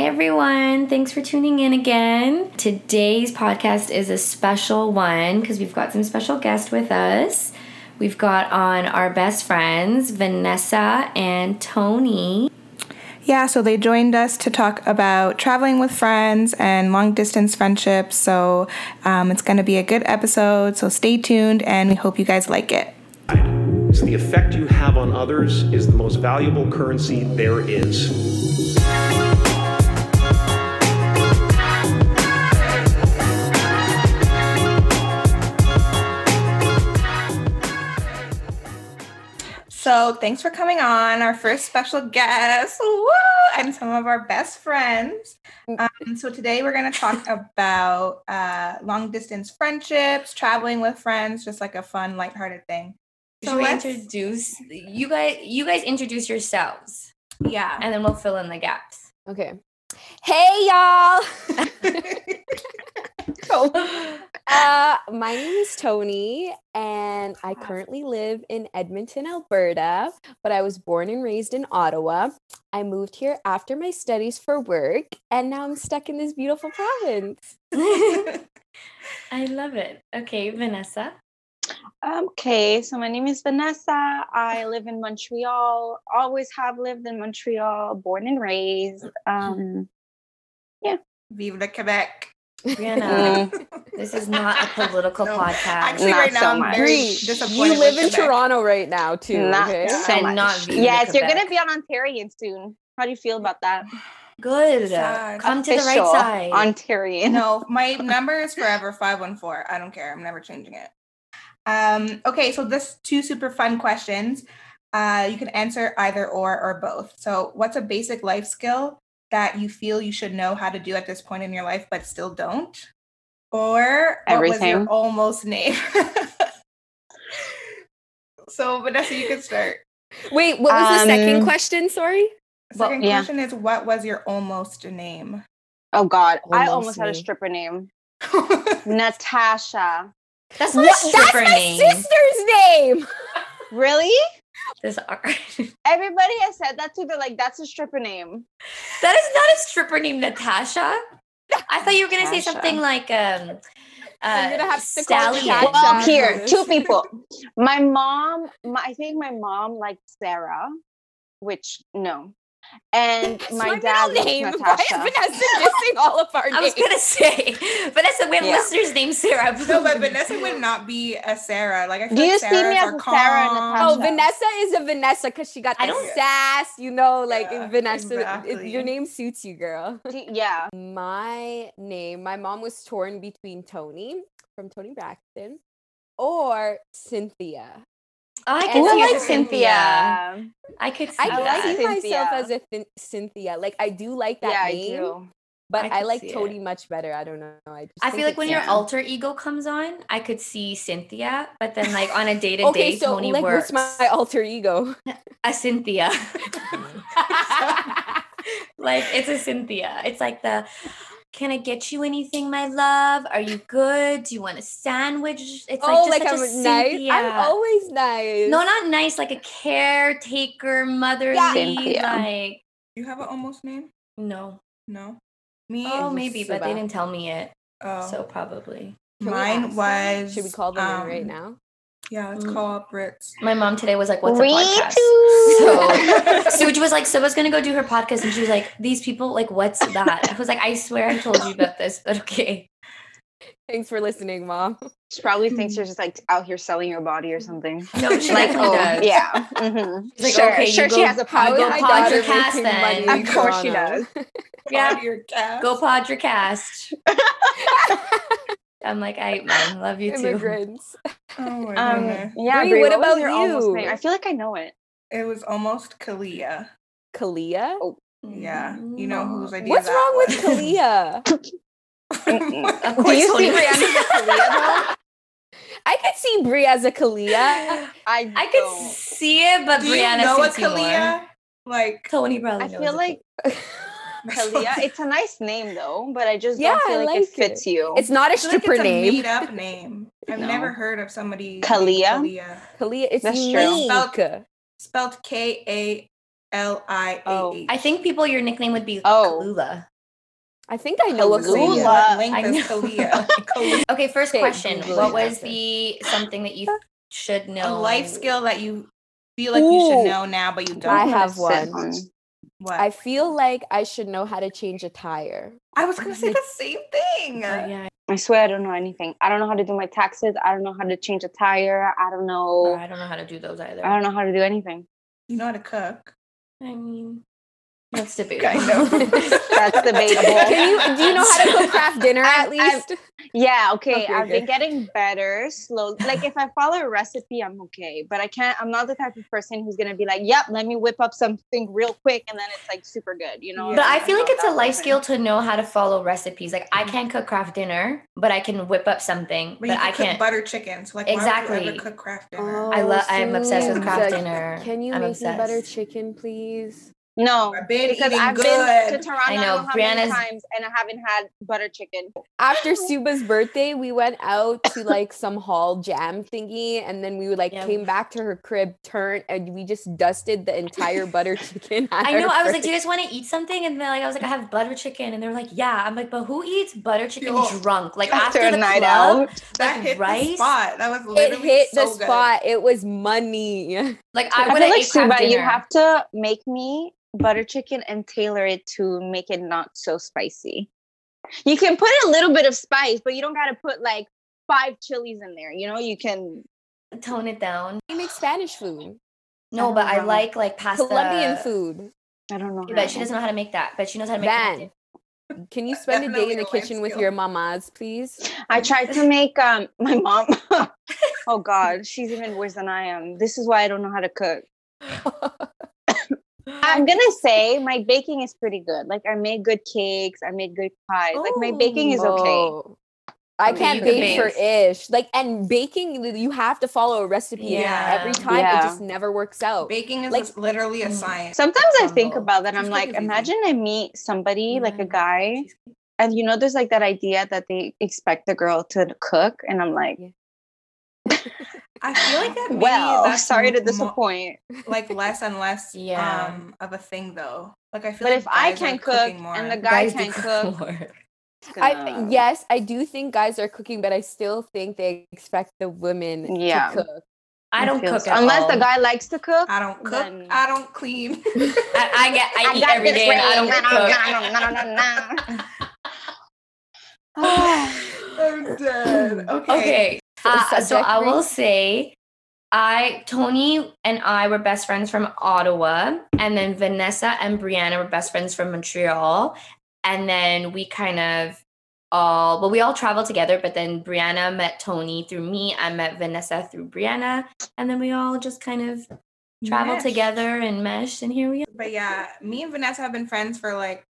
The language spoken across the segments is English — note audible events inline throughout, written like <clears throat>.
Hi, everyone. Thanks for tuning in again. Today's podcast is a special one because we've got some special guests with us. We've got on our best friends, Vanessa and Tony. Yeah, so they joined us to talk about traveling with friends and long distance friendships. So um, it's going to be a good episode. So stay tuned and we hope you guys like it. So the effect you have on others is the most valuable currency there is. So thanks for coming on, our first special guest, Woo! and some of our best friends. Um, so today we're going to talk <laughs> about uh, long distance friendships, traveling with friends, just like a fun, lighthearted thing. So we introduce you guys. You guys introduce yourselves, yeah, and then we'll fill in the gaps. Okay. Hey y'all. <laughs> <laughs> uh, my name is Tony, and I currently live in Edmonton, Alberta, but I was born and raised in Ottawa. I moved here after my studies for work, and now I'm stuck in this beautiful province. <laughs> <laughs> I love it. Okay, Vanessa. Okay, so my name is Vanessa. I live in Montreal. Always have lived in Montreal, born and raised. Um, yeah. Vive le Quebec. Brianna, this is not a political no, podcast. Actually, not right now, so I'm very disappointed. You live in Toronto right now, too. Not okay? so and much. not Yes, you're going to be on Ontarian soon. How do you feel about that? Good. Sad. Come Official to the right side. Ontarian. No, <laughs> my number is forever 514. I don't care. I'm never changing it. Um, okay, so this two super fun questions. Uh, you can answer either or or both. So, what's a basic life skill that you feel you should know how to do at this point in your life but still don't? Or what Everything. was your almost name? <laughs> so, Vanessa, you can start. Wait, what was um, the second um, question? Sorry. Second well, question is what was your almost name? Oh God, almost I almost name. had a stripper name. <laughs> Natasha. That's not what? a stripper That's name. my sister's name. <laughs> really? This <laughs> art. Everybody has said that too. They're like, that's a stripper name. That is not a stripper name, Natasha. I thought you were gonna say something like um uh, I'm gonna have to Sally. Well, here, <laughs> two people. My mom, my, I think my mom liked Sarah, which no, and my, my dad name. <laughs> Natasha. Why is Vanessa missing all of our names? <laughs> I was gonna say, Vanessa, we have yeah. listeners named Sarah. no, but <laughs> Vanessa would not be a Sarah. Like I feel Do like you Sarah's see me as a calm. Sarah and Natasha? Oh, oh, Vanessa is a Vanessa because she got the sass. You know, like yeah, Vanessa, exactly. it, your name suits you, girl. Yeah. My name, my mom was torn between Tony from Toni Braxton or Cynthia. Oh, I can see like Cynthia. Cynthia. I could see I that. see myself as a th- Cynthia. Like I do like that yeah, name. I. But I, I like Tony it. much better. I don't know. I, I feel like when your alter ego comes on, I could see Cynthia, but then like on a day to day, Tony like, works. What's my alter ego? <laughs> A Cynthia. <laughs> <laughs> like it's a Cynthia. It's like the can I get you anything, my love? Are you good? Do you want a sandwich? It's oh, like, like I'm nice. I'm always nice. No, not nice. Like a caretaker, motherly. Yeah. Like you have an almost name? No. No. Me? Oh, maybe, so but bad. they didn't tell me it. Oh. So probably. Can Mine was. Should we call them um, right now? Yeah, let's mm. call up Ritz. My mom today was like, "What's a podcast?" <laughs> So Suj was like, "Suba's gonna go do her podcast," and she was like, "These people, like, what's that?" I was like, "I swear I told you about this, but okay." Thanks for listening, mom. She probably thinks you're just like out here selling your body or something. No, she like, oh, does. Yeah. Mm-hmm. Like, sure, okay, sure. Go, she has a pod. Go pod your cast then. Of course she does. yeah, your cast. Go pod your cast. <laughs> I'm like, I <laughs> mom, love you too. Immigrants. <laughs> Oh my um, goodness. Yeah, Brie, what, what about you? I feel like I know it. It was almost Kalia. Kalia? Oh. Yeah. You know whose idea What's wrong was. with <laughs> Kalia? Do you see Brianna as a Kalia though? I could see Brie as a Kalia. I I could see it, but Do Brianna you know a Kalia? More. Like Tony probably. I feel like <laughs> Kalia. It's a nice name though, but I just yeah, don't feel like, like, it fits it. you. It's not a stripper like name. A made up <laughs> name. I've no. never heard of somebody Kalia. Kalia. Kalia. It's That's unique. Spelled, spelled K A L I A Oh, H. I think people your nickname would be Oh. Kalula. I think I know a Kalula. Kalula. Link I know. Kalia. <laughs> Kalia. Okay, first Okay, question. Google What was the something that you should A know? life skill that you feel like you should know now, but you don't. I I'm have sit one. On- what? I feel like I should know how to change a tire. I was gonna say the <laughs> same thing. Yeah, I swear I don't know anything. I don't know how to do my taxes. I don't know how to change a tire. I don't know. I don't know how to do those either. I don't know how to do anything. You know how to cook. I mean, that's debatable. Kind of. <laughs> That's debatable. Can you do you know how to cook Kraft Dinner I- at I- least? Yeah, okay. Okay, I've been getting better slow. Like if I follow a recipe, I'm okay. But I can't I'm not the type of person who's gonna be like, yep, let me whip up something real quick and then it's like super good, you know? But I Yeah, feel like it's a life person. skill to know how to follow recipes. Like I mm-hmm. can't cook Kraft Dinner, but I can whip up something. But, But, you can I can't. butter chicken. So like why would Exactly. you ever cook Kraft Dinner? I love. Oh, I'm obsessed with oh, Kraft Dinner. Can you I'm make me butter chicken, please? No. I've been Because eating I've good. been to Toronto I know, how many times and I haven't had butter chicken. After Suba's birthday, we went out to like some hall jam thingy, and then we like Yeah. came back to her crib, turned, and we just dusted the entire butter <laughs> chicken. I know. I was like, "Do you guys want to eat something?" And then like I was like, "I have butter chicken," and they were like, "Yeah." I'm like, "But who eats butter chicken Yo, drunk? Like After, after, a the night club, out. that like hit the spot. That was literally it literally hit the good. spot. It was money. Like <laughs> I I would like ate Kraft Suba, you have to make me butter chicken and tailor it to make it not so spicy. You can put a little bit of spice, but you don't gotta put like five chilies in there. You know, you can tone it down. We make Spanish food, No, I but don't I like like pasta. Colombian food. I don't know. But she doesn't know how to make that. But she knows how to make Kraft Van, can you <laughs> spend a day in the kitchen with your mamas, please? I tried to <laughs> make um my mom. <laughs> oh God, she's even worse than I am. This is why I don't know how to cook. I'm gonna say my baking is pretty good. Like I made good cakes, I made good pies. Like my baking is okay. Oh. I can't bake for ish. Like and baking, you have to follow a recipe. and Yeah. every time Yeah. it just never works out. Baking is Like- a- literally a Mm. science. Sometimes I think about that. I'm Cheesecake like, easy. imagine I meet somebody like a guy, and you know, there's like that idea that they expect the girl to cook, and I'm like, I feel like that maybe well, that's sorry to mo- disappoint. like less and less Yeah. um of a thing though. Like I feel But like if I guys are can cook more. and the guy Guys do can cook, more. <laughs> I gonna- yes, I do think guys are cooking, but I still think they expect the women Yeah. to cook. I don't cook so. at unless all. the guy likes to cook. I don't cook. then- I don't clean. <laughs> I, I get. I, eat got every this day. and I don't ring. cook. No, no, no, no, no, no. <laughs> I'm dead. <sighs> Okay. Okay. Uh, so I will say, I Tony and I were best friends from Ottawa, and then Vanessa and Brianna were best friends from Montreal, and then we kind of all well, we all traveled together. But then Brianna met Tony through me. I met Vanessa through Brianna, and then we all just kind of traveled Mesh. together and meshed, and here we are. But yeah, me and Vanessa have been friends for like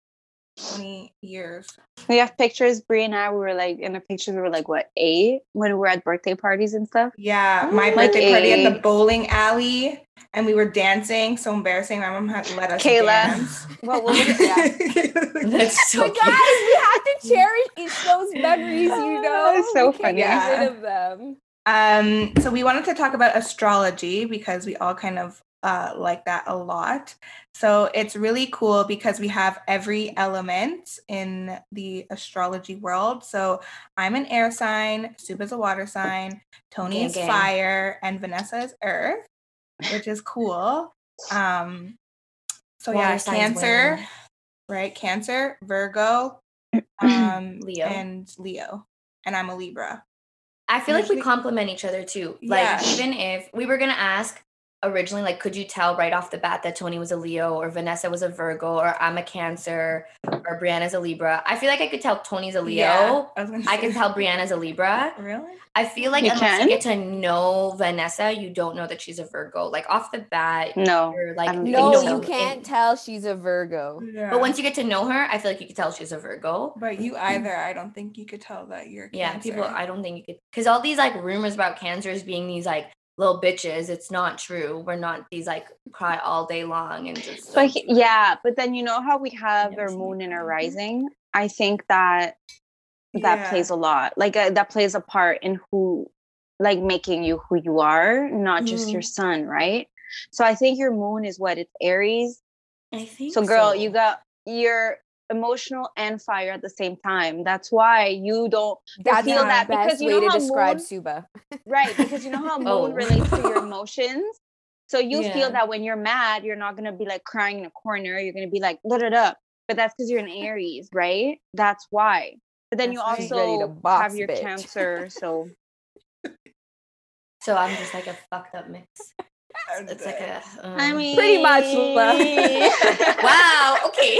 20 years. We have pictures. Brie and I we were like in the pictures. We were like what eight when we were at birthday parties and stuff. Yeah, my Ooh. birthday party at the bowling alley, and we were dancing. So embarrassing. My mom had to let us Kayla. dance. What was it? Yeah. That's so But guys, we have to <laughs> cherish each those memories, you know. It's so We can't funny. Get Yeah. rid of them. Um, so we wanted to talk about astrology because we all kind of uh, like that a lot. So it's really cool because we have every element in the astrology world. So I'm an air sign, Soup is a water sign, Tony is fire, and Vanessa is earth, which is cool. Um, so yeah, Water signs Cancer, win. right? Cancer, Virgo, <clears throat> um, Leo. and Leo, and I'm a Libra. I feel like we complement each other too. Like Yeah. even if we were gonna ask originally, like, could you tell right off the bat that Tony was a Leo or Vanessa was a Virgo or I'm a Cancer or Brianna's a Libra? I feel like I could tell Tony's a Leo. Yeah, I, was gonna I can tell Brianna's a Libra. Really? I feel like You unless can? you get to know Vanessa, you don't know that she's a Virgo. Like off the bat, No, you're like don't you No, know you can't tell she's a Virgo. Yeah. But once you get to know her, I feel like you could tell she's a Virgo. but you either, I don't think you could tell that you're. Yeah, Cancer. people. I don't think you could because all these like rumors about cancers being these like little bitches. It's not true. We're not these like cry all day long and just. but he- yeah, but then you know how we have Never our moon and our rising. I think that that Yeah. plays a lot. Like uh, that plays a part in who, like making you who you are, not just your sun, right? So I think your moon is what it's Aries, I think So, girl, you got you're emotional and fire at the same time. That's why you don't That's feel that best because you way know to how describe moon- Suba. right because you know how <laughs> moon Oh. relates to your emotions. So you Yeah. feel that when you're mad, you're not gonna be like crying in a corner. You're gonna be like da da da. But that's because you're an Aries, right? That's why. But then you That's right. She's ready to also box, have your bitch. Cancer, so <laughs> So I'm just like a fucked up mix. <laughs> It's like a. I um, mean, Pretty much, love. wow. Okay.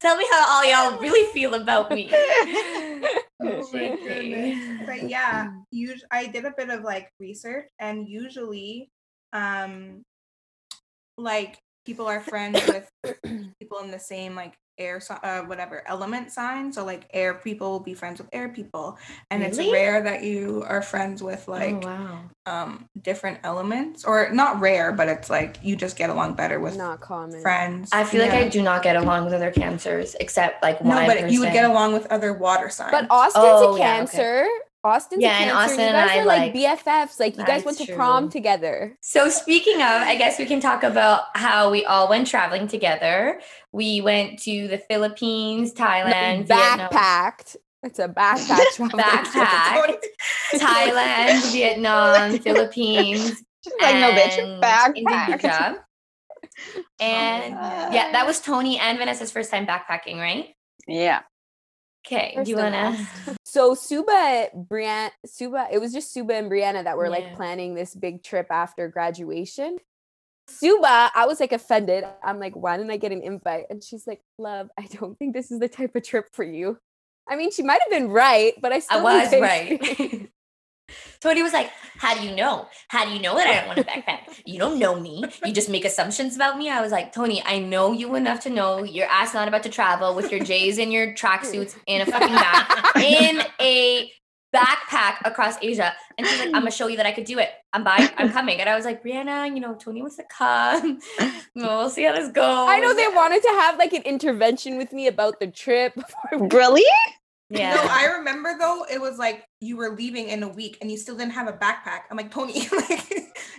Tell me how all y'all <laughs> really feel about me. <laughs> <laughs> Oh my goodness. But yeah, us- I did a bit of like research, and usually, um, like people are friends with <coughs> people in the same like air, si- uh, whatever element sign. So like air people will be friends with air people, and it's rare that you are friends with like oh wow. um different elements, or not rare, but it's like you just get along better with Not common. friends. I feel like I do not get along with other cancers except like. No, but you would get along with other water signs. But Austin's Oh, a yeah, okay. Cancer. Austin's Yeah, a and cancer. Austin you and I, are like, like- BFFs. Like you guys went That's to prom together. So speaking of, I guess we can talk about how we all went traveling together. We went to the Philippines, Thailand, Vietnam, Backpacked. It's a backpack <laughs> travel. backpack, Thailand, Vietnam, <laughs> Philippines, She's like, no, bitch, and backpack. Indonesia. <laughs> And Uh, yeah, that was Tony and Vanessa's first time backpacking, right? yeah. Okay, do you wanna? Ask. <laughs> So Suba, Brianna, Suba, it was just Suba and Brianna that were Yeah. like planning this big trip after graduation. Suba, I was like offended. I'm like, why didn't I get an invite? And she's like, love, I don't think this is the type of trip for you. I mean, she might have been right, but I I still <laughs> was think- <laughs> right. Tony was like, How do you know? How do you know that I don't want to backpack? You don't know me. You just make assumptions about me. I was like, Tony, I know you enough to know your ass not about to travel with your J's and your tracksuits in a fucking bag in a backpack across Asia. And she's like, I'm gonna show you that I could do it. I'm by I'm coming. And I was like, Brianna, you know, Tony wants to come. <laughs> we'll see how this goes. I know they wanted to have like an intervention with me about the trip. <laughs> before Really? Yeah. No, I remember though, it was like you were leaving in a week and you still didn't have a backpack. I'm like, Tony, <laughs> like,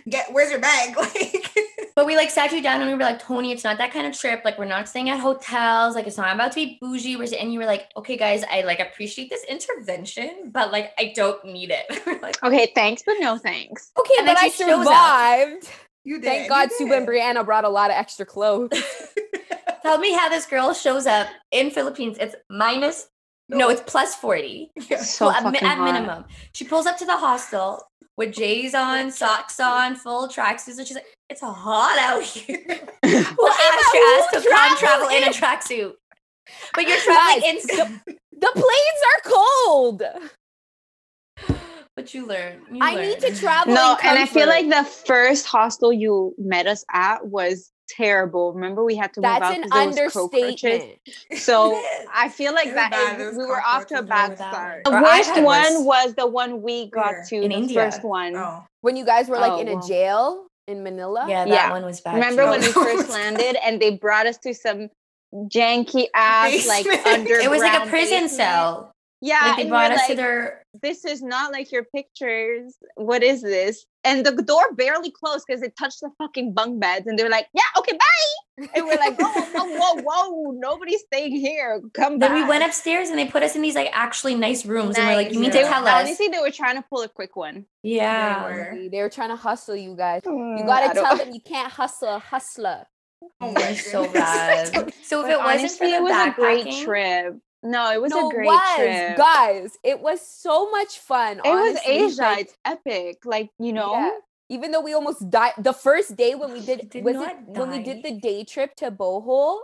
get where's your bag? <laughs> Like, But we like sat you down and we were like, Tony, it's not that kind of trip. Like, we're not staying at hotels. Like, it's not about to be bougie. We're and you were like, okay, guys, I like appreciate this intervention, but like, I don't need it. <laughs> Like, Okay, thanks, but no thanks. Okay, And then but I she shows up. survived. you did. Thank God Suba and. Brianna brought a lot of extra clothes. tell me how this girl shows up in Philippines. It's minus, no, it's plus 40. <laughs> Yeah. So Well, at, mi- fucking at hot. minimum. She pulls up to the hostel with J's on, socks on, full tracksuits, and she's like, it's hot out here. Who asked but you who asked to come travel travel in a in- tracksuit? But you're traveling in Guys, <laughs> the planes are cold. But you learn. You I learn. need to travel. No, in and I feel like the first hostel you met us at was terrible. Remember, we had to move that's out an 'cause there was cockroaches. understatement. So <laughs> I feel like It that bad. is- There was we were off to a bad start. one. The worst one was the one we got Where? to, In the India. first one. Oh, When you guys were like Oh, in a well. jail in Manila. Yeah, that Yeah. one was bad. Remember too. when we first landed and they brought us to some janky <laughs> ass like Basement. underground it was like a prison basement? cell. Yeah, Like they and brought we're us to their. this is not like your pictures. What is this? And the door barely closed because it touched the fucking bunk beds. And they were like, yeah, okay, bye. And we're like, whoa, whoa, whoa, whoa, nobody's staying here. Come back. Then we went upstairs and they put us in these like actually nice rooms, and we're like, "You need Yeah. to tell They- us." Honestly, they were trying to pull a quick one. Yeah. They were. They were trying to hustle you guys. You Mm, gotta tell them you can't hustle a hustler. oh We're so <laughs> bad. So if But it wasn't for honestly, the it was a great trip. No, it was no, a great was, trip. guys. It was so much fun. it was Asia. like, it's epic. Like, you know, yeah. Even though we almost died the first day when we did, Did was it when we did the day trip to Bohol?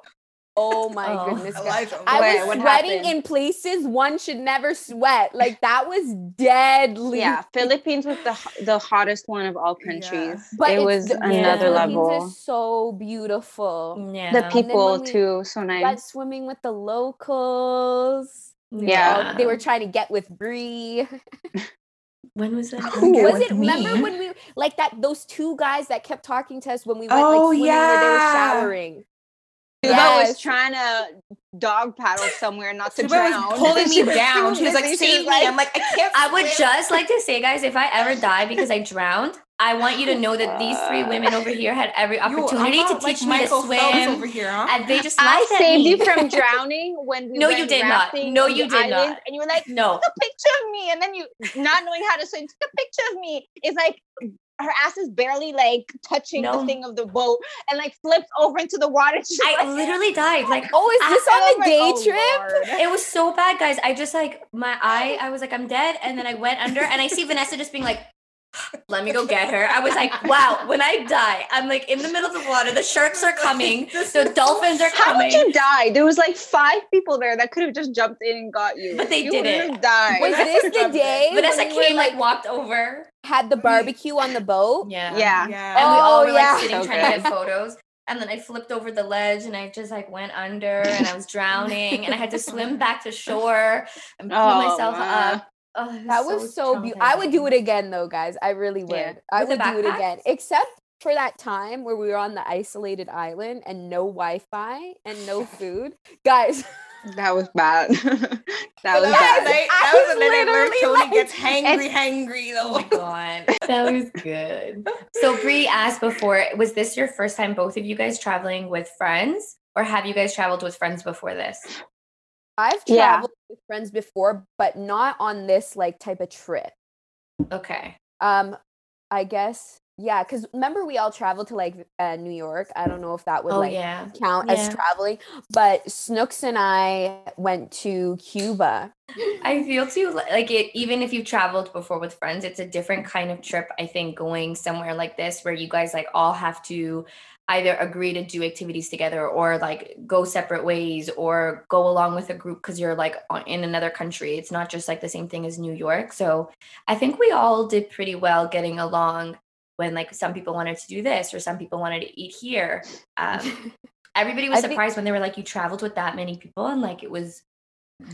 Oh my Oh. goodness, guys. Elijah, I Wait, was what sweating happened? in places one should never sweat. Like that was deadly. yeah, Philippines was the the hottest one of all countries. But it it's was the- another Yeah. Philippines level. is so beautiful. Yeah. The people we too, so Went nice. swimming with the locals. Yeah. They were trying to get with Bree. When was that? <laughs> Who was with it remember when we like that those two guys that kept talking to us when we went like Oh, swimming where they were showering? Tuba Yes. was trying to dog paddle somewhere not to Suba drown. was pulling me <laughs> down. She was like, save me. like, I'm like, I can't. I would swim." just like to say, guys, if I ever die because I drowned, I want you to know that these three <laughs> women over here had every opportunity to not like teach me to Michael Phelps swim, over here, huh? and they just I saved you <laughs> from drowning when we No, you did not. No, you did not. And you were like, no, take a picture of me. And then you, not knowing how to swim, take a picture of me. It's like her ass is barely like touching No. the thing of the boat and like flips over into the water. <laughs> I like, literally died. Like Oh, is this on was the like, day "Oh, trip? It was so bad, guys. I just like my <laughs> eye. I was like, I'm dead, and then I went under, and I see Vanessa just being like. Let me go get her. I was like, wow, when I die, I'm like in the middle of the water. The sharks are <laughs> coming. The dolphins are coming. How coming. would you die? There was like five people there that could have just jumped in and got you. But they you didn't. Die. died. Was this the day Vanessa when you were, came, like, walked over. had the barbecue on the boat? Yeah. <laughs> Yeah. Yeah. And we oh, all Oh, were yeah. like sitting So trying to get photos. And then I flipped over the ledge and I just like went under and I was <laughs> drowning and I had to swim back to shore and pull Oh, myself man. up. Oh, it That was so beautiful. I would do it again though, guys. I really would. Yeah. I With would do it again. Except for that time where we were on the isolated island and no Wi-Fi and no <laughs> food. Guys, That was bad. that <laughs> That was was, bad. the night, I that was was the night I learned literally Tony like- gets hangry, <laughs> hangry Oh my god. That was good. So Brie asked before, was this your first time both of you guys traveling with friends? Or have you guys traveled with friends before this? I've Yeah. traveled with friends before, but not on this like type of trip. Okay. Um, I guess yeah, because remember we all traveled to like uh, New York. I don't know if that would Oh like yeah. count as traveling, but Snooks and I went to Cuba. I feel too like it even if you've traveled before with friends, it's a different kind of trip, I think, going somewhere like this where you guys like all have to either agree to do activities together or like go separate ways or go along with a group because you're like in another country. It's not just like the same thing as New York. So I think we all did pretty well getting along when like some people wanted to do this or some people wanted to eat here. Um, <laughs> everybody was I think- surprised when they were like, you traveled with that many people and like it was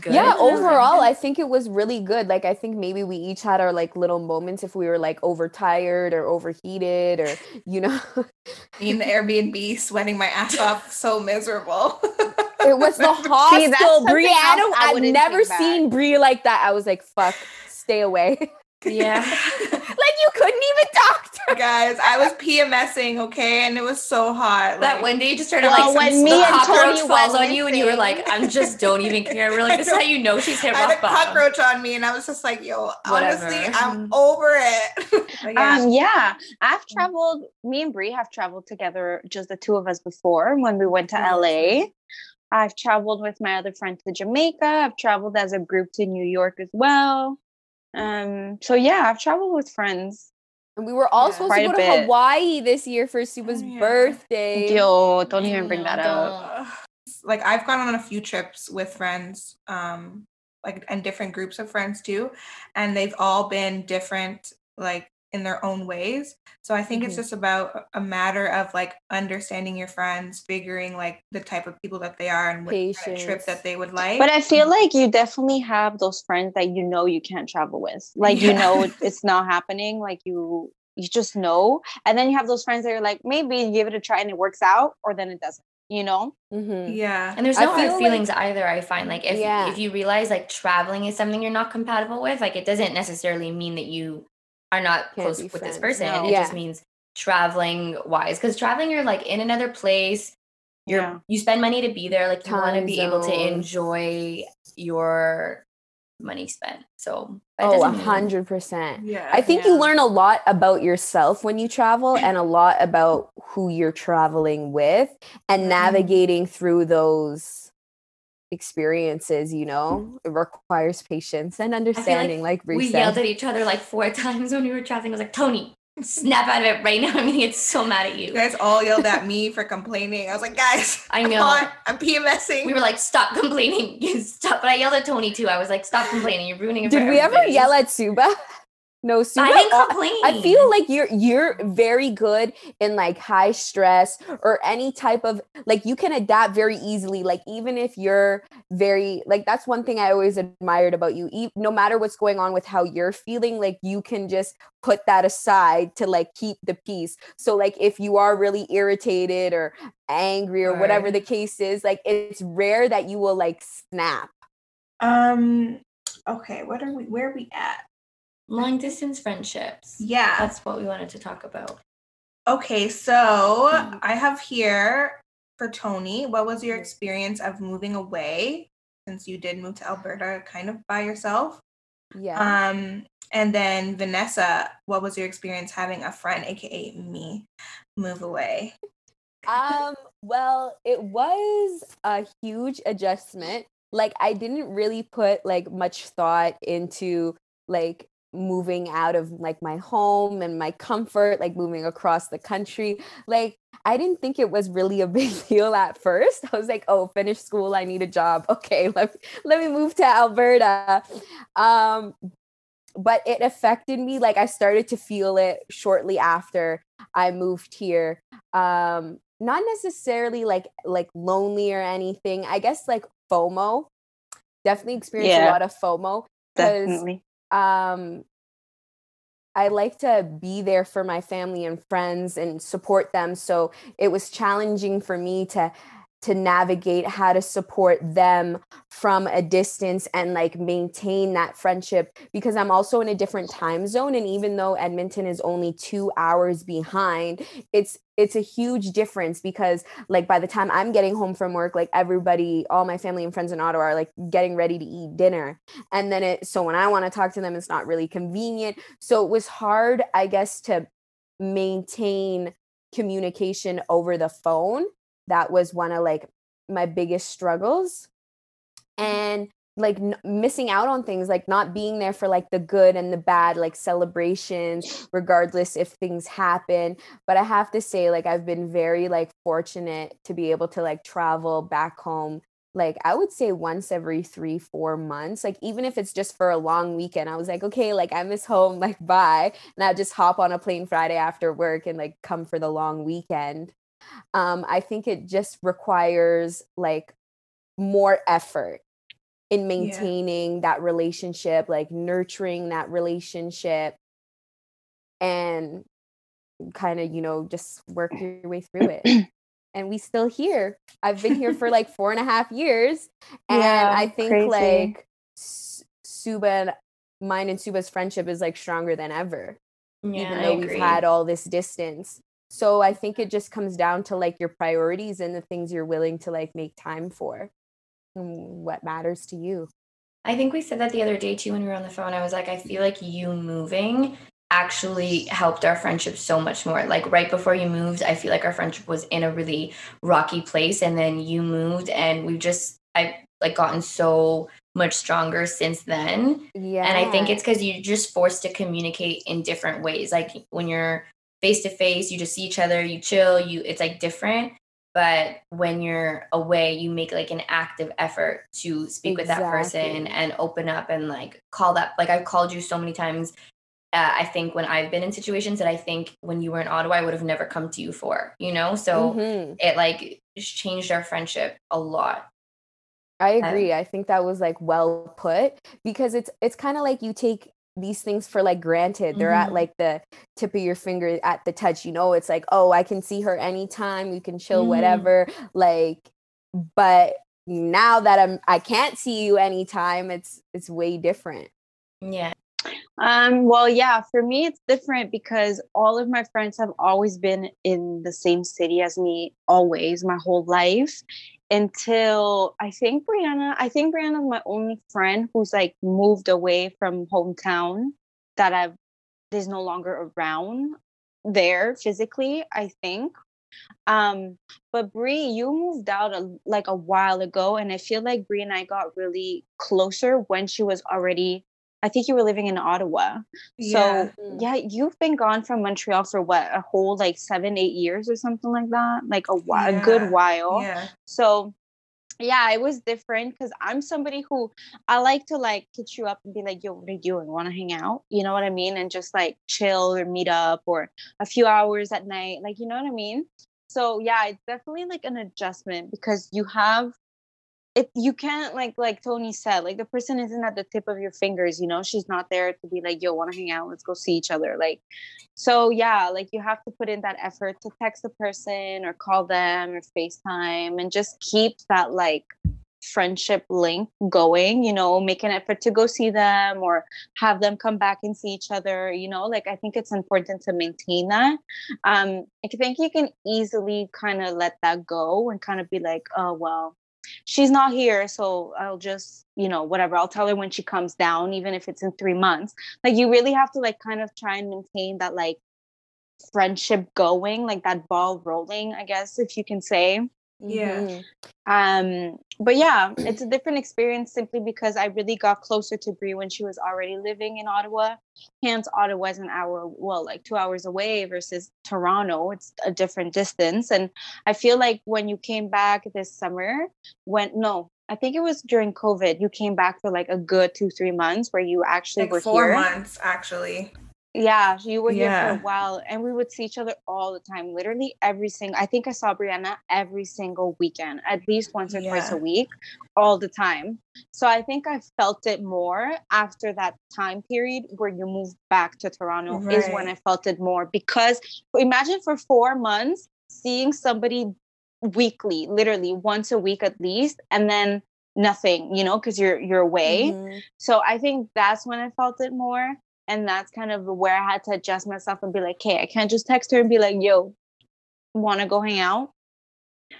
good. Yeah, And I was <laughs> like, overall, I think it was really good. Like, I think maybe we each had our like little moments if we were like overtired or overheated or, you know, <laughs> in the Airbnb, sweating my ass off, so miserable. <laughs> it was the hostel. something Brianna, else I I've never seen Brie like that. I was like, fuck, stay away. Yeah. <laughs> like, you couldn't even talk to her. Guys, I was PMSing, okay, and it was so hot. that like- one day you just started Well, like oh, when some me the and cockroach Tony falls on you and you were like, I'm just don't even care. We're like, this is how you know she's hit I had a bottom. cockroach on me, and I was just like, "Yo, Whatever. honestly, I'm mm-hmm. over it." <laughs> Yeah. Um, yeah, I've mm-hmm. traveled. Me and Brie have traveled together, just the two of us before when we went to mm-hmm. Oh, that's LA. I've traveled with my other friend to Jamaica. I've traveled as a group to New York as well. Um, so yeah, I've traveled with friends. And we were all Yeah. supposed to go to bit. Hawaii this year for Suba's Oh, yeah. birthday. Yo, don't even bring that up. Like I've gone on a few trips with friends, um, like and different groups of friends too, and they've all been different, like in their own ways. So I think it's Mhm. just about a matter of like understanding your friends, figuring like the type of people that they are and what kind of trip that they would like. But I feel like you definitely have those friends that you know you can't travel with. Like you know it's not happening. Like you you just know. And then you have those friends that are like, maybe you give it a try and it works out, or then it doesn't. You know? Mhm. yeah, And there's I no feel hard like- feelings either. I find like if Yeah. if you realize like traveling is something you're not compatible with, like it doesn't necessarily mean that you are not Can't close be with this person. No. It just means traveling wise. Because traveling, you're like in another place. You're Yeah. you spend money to be there. Like you want to Time be able to enjoy your money spent. So Oh, a hundred percent. yeah. I think you learn a lot about yourself when you travel and a lot about who you're traveling with and Mhm. navigating through those experiences, you know, it requires patience and understanding, like, Bree we yelled at each other like four <laughs> times when we were traveling. I was like, Tony, snap out of it right now. <laughs> I'm gonna get so mad at You you. guys all yelled at me for complaining. I was like, guys, I come know. on, I'm PMSing. We were like, stop complaining. <laughs> stop. But I yelled at Tony too. I was like, stop complaining. You're ruining it. Did we ever yell at Suba? No, Suba, I didn't complain. I feel like you're you're very good in like high stress or any type of like you can adapt very easily. Like even if you're very like that's one thing I always admired about you. E- no matter what's going on with how you're feeling, like you can just put that aside to like keep the peace. So like if you are really irritated or angry or whatever the case is, like it's rare that you will like snap. Um. Okay. What are we? Where are we at? Long distance friendships. Yeah. That's what we wanted to talk about. Okay, so Mm. I have here for Tony, what was your experience of moving away since you did move to Alberta kind of by yourself? Yeah. Um and then Vanessa, what was your experience having a friend aka me move away? um well it was a huge adjustment like i didn't really put like much thought into like moving out of like my home and my comfort like moving across the country. Like i didn't think it was really a <laughs> big deal at first. I was like oh finish school i need a job. <laughs> Okay let me, let me move to alberta. Um but it affected me. Like i started to feel it shortly after i moved here. Um not necessarily like like lonely or anything. I guess like fomo. Definitely experienced a lot of fomo Definitely. Um I like to be there for my family and friends and support them. So it was challenging for me to to navigate how to support them from a distance and like maintain that friendship because I'm also in a different time zone and even though Edmonton is only 2 hours behind it's it's a huge difference because like by the time I'm getting home from work like everybody all my family and friends in Ottawa are like getting ready to eat dinner. And then it so when I want to talk to them it's not really convenient. So it was hard I guess to maintain communication over the phone. That was one of like my biggest struggles. And like n- missing out on things like not being there for like the good and the bad like celebrations regardless if things happen. But i have to say like i've been very like fortunate to be able to like travel back home like i would say once every three four months. Like even if it's just for a long weekend i was like okay like i miss home like bye. And i just hop on a plane friday after work and like come for the long weekend. Um i think it just requires like more effort in maintaining that relationship like nurturing that relationship and kind of you know just work your way through it. <clears throat> And we still here. I've been here for like four and a half years and Yeah, i think crazy. like suba and mine and suba's friendship is like stronger than ever Yeah, even though we've had all this distance. So I think it just comes down to like your priorities and the things you're willing to like make time for what matters to you. I think we said that the other day too when we were on the phone. I was like, I feel like you moving actually helped our friendship so much more. Like right before you moved, I feel like our friendship was in a really rocky place, and then you moved, and we've just I've like gotten so much stronger since then. Yeah. And I think it's because you're just forced to communicate in different ways. Like when you're face to face, you just see each other, you chill, you it's like different. But when you're away, you make like an active effort to speak with that person and open up and like call that. Like I've called you so many times. Uh, I think when I've been in situations that I think when you were in Ottawa, I would have never come to you for, you know? So Mhm. it like just changed our friendship a lot. I Um, agree. I think that was like well put because it's it's kind of like you take these things for like granted. They're at Mhm. like the tip of your finger at the touch. You know, it's like, oh, I can see her anytime. We can chill, Mhm. whatever. Like, but now that I'm I can't see you anytime, it's it's way different. Yeah. Um, well, yeah, for me it's different because all of my friends have always been in the same city as me, always, my whole life. Until I think Brianna, I think Brianna's my only friend who's like moved away from hometown that I've is no longer around there physically, I think. Um, but Brie, you moved out a, like a while ago, and I feel like Brie and I got really closer when she was already. I think you were living in Ottawa. Yeah. So yeah, you've been gone from Montreal for what a whole like seven, eight years or something like that. Like a while, a good while. Yeah. So yeah, it was different because I'm somebody who I like to like hit you up and be like, yo, what are you doing? Want to hang out? You know what I mean? And just like chill or meet up or a few hours at night. Like, you know what I mean? So yeah, it's definitely like an adjustment because you have it you can't like like tony said like the person isn't at the tip of your fingers you know? She's not there to be like yo want to hang out? Let's go see each other. Like so yeah like you have to put in that effort to text the person or call them or facetime and just keep that like friendship link going you know? Make an effort to go see them or have them come back and see each other you know? Like i think it's important to maintain that. Um i think you can easily kind of let that go and kind of be like oh well she's not here so i'll just you know whatever. I'll tell her when she comes down even if it's in three months. Like you really have to like kind of try and maintain that like friendship going like that ball rolling i guess if you can say Yeah. Mhm. um but yeah it's a different experience simply because i really got closer to brie when she was already living in ottawa hence ottawa is an hour well like two hours away versus toronto it's a different distance and i feel like when you came back this summer when no i think it was during covid you came back for like a good two three months where you actually Like were four here months actually. Yeah, you were here for a while and we would see each other all the time. Literally every single I think I saw Brianna every single weekend, at least once or twice a week, all the time. So I think I felt it more after that time period where you moved back to Toronto is when I felt it more because imagine for 4 months seeing somebody weekly, literally once a week at least and then nothing, you know, cuz you're you're away. Mhm. So I think that's when I felt it more. And that's kind of where I had to adjust myself and be like, hey, I can't just text her and be like, yo, wanna go hang out?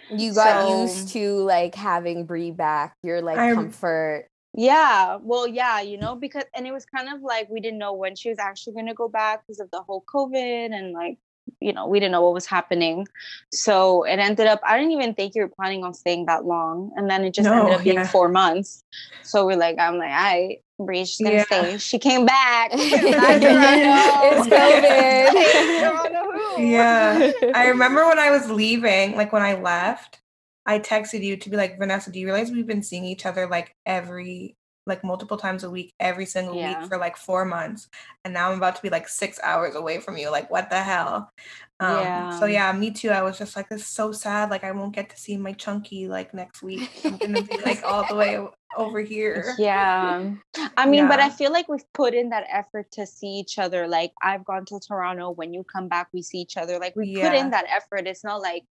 You got So- used to like having Brie back, your like I- comfort. Yeah, well, yeah, you know, because and it was kind of like we didn't know when she was actually gonna go back because of the whole COVID and like, you know, we didn't know what was happening. So it ended up I didn't even think you were planning on staying that long. And then it just ended up being yeah. four months. So we're like, I'm like, I Bree's just gonna Yeah. stay. She came back. <laughs> <laughs> It's COVID. <laughs> Yeah. I remember when I was leaving, like when I left, I texted you to be like, Vanessa, do you realize we've been seeing each other like every, like multiple times a week, every single Yeah. week for like four months. And now I'm about to be like six hours away from you. Like, what the hell? Um, So Yeah. yeah, me too. I was just like, this is so sad. Like, I won't get to see my chunky like next week. I'm gonna be like <laughs> all the way over here. Yeah. I mean, but I feel like we've put in that effort to see each other. Like I've gone to Toronto. When you come back, we see each other. Like we put in that effort. It's not like,